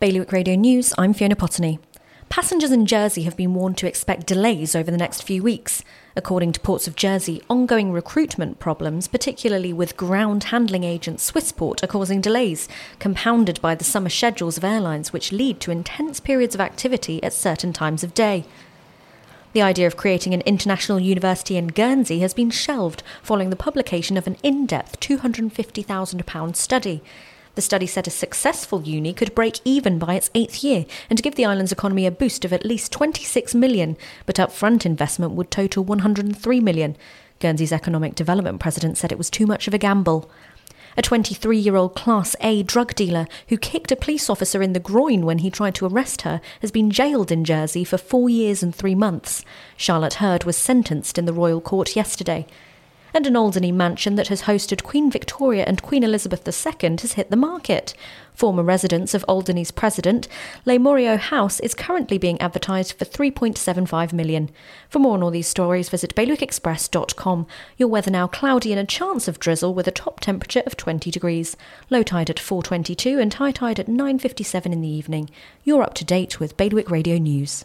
Bailiwick Radio News, I'm Fiona Potney. Passengers in Jersey have been warned to expect delays over the next few weeks. According to Ports of Jersey, ongoing recruitment problems, particularly with ground handling agent Swissport, are causing delays, compounded by the summer schedules of airlines, which lead to intense periods of activity at certain times of day. The idea of creating an international university in Guernsey has been shelved following the publication of an in depth £250,000 study. The study said a successful uni could break even by its eighth year and give the island's economy a boost of at least 26 million, but upfront investment would total 103 million. Guernsey's economic development president said it was too much of a gamble. A 23 year old Class A drug dealer who kicked a police officer in the groin when he tried to arrest her has been jailed in Jersey for four years and three months. Charlotte Hurd was sentenced in the royal court yesterday and an Alderney mansion that has hosted Queen Victoria and Queen Elizabeth II has hit the market. Former residence of Alderney's president, Le Morio House, is currently being advertised for 3.75 million. For more on all these stories, visit bailiwickexpress.com. Your weather now cloudy and a chance of drizzle with a top temperature of 20 degrees. Low tide at 4:22 and high tide at 9:57 in the evening. You're up to date with Bailiwick Radio News.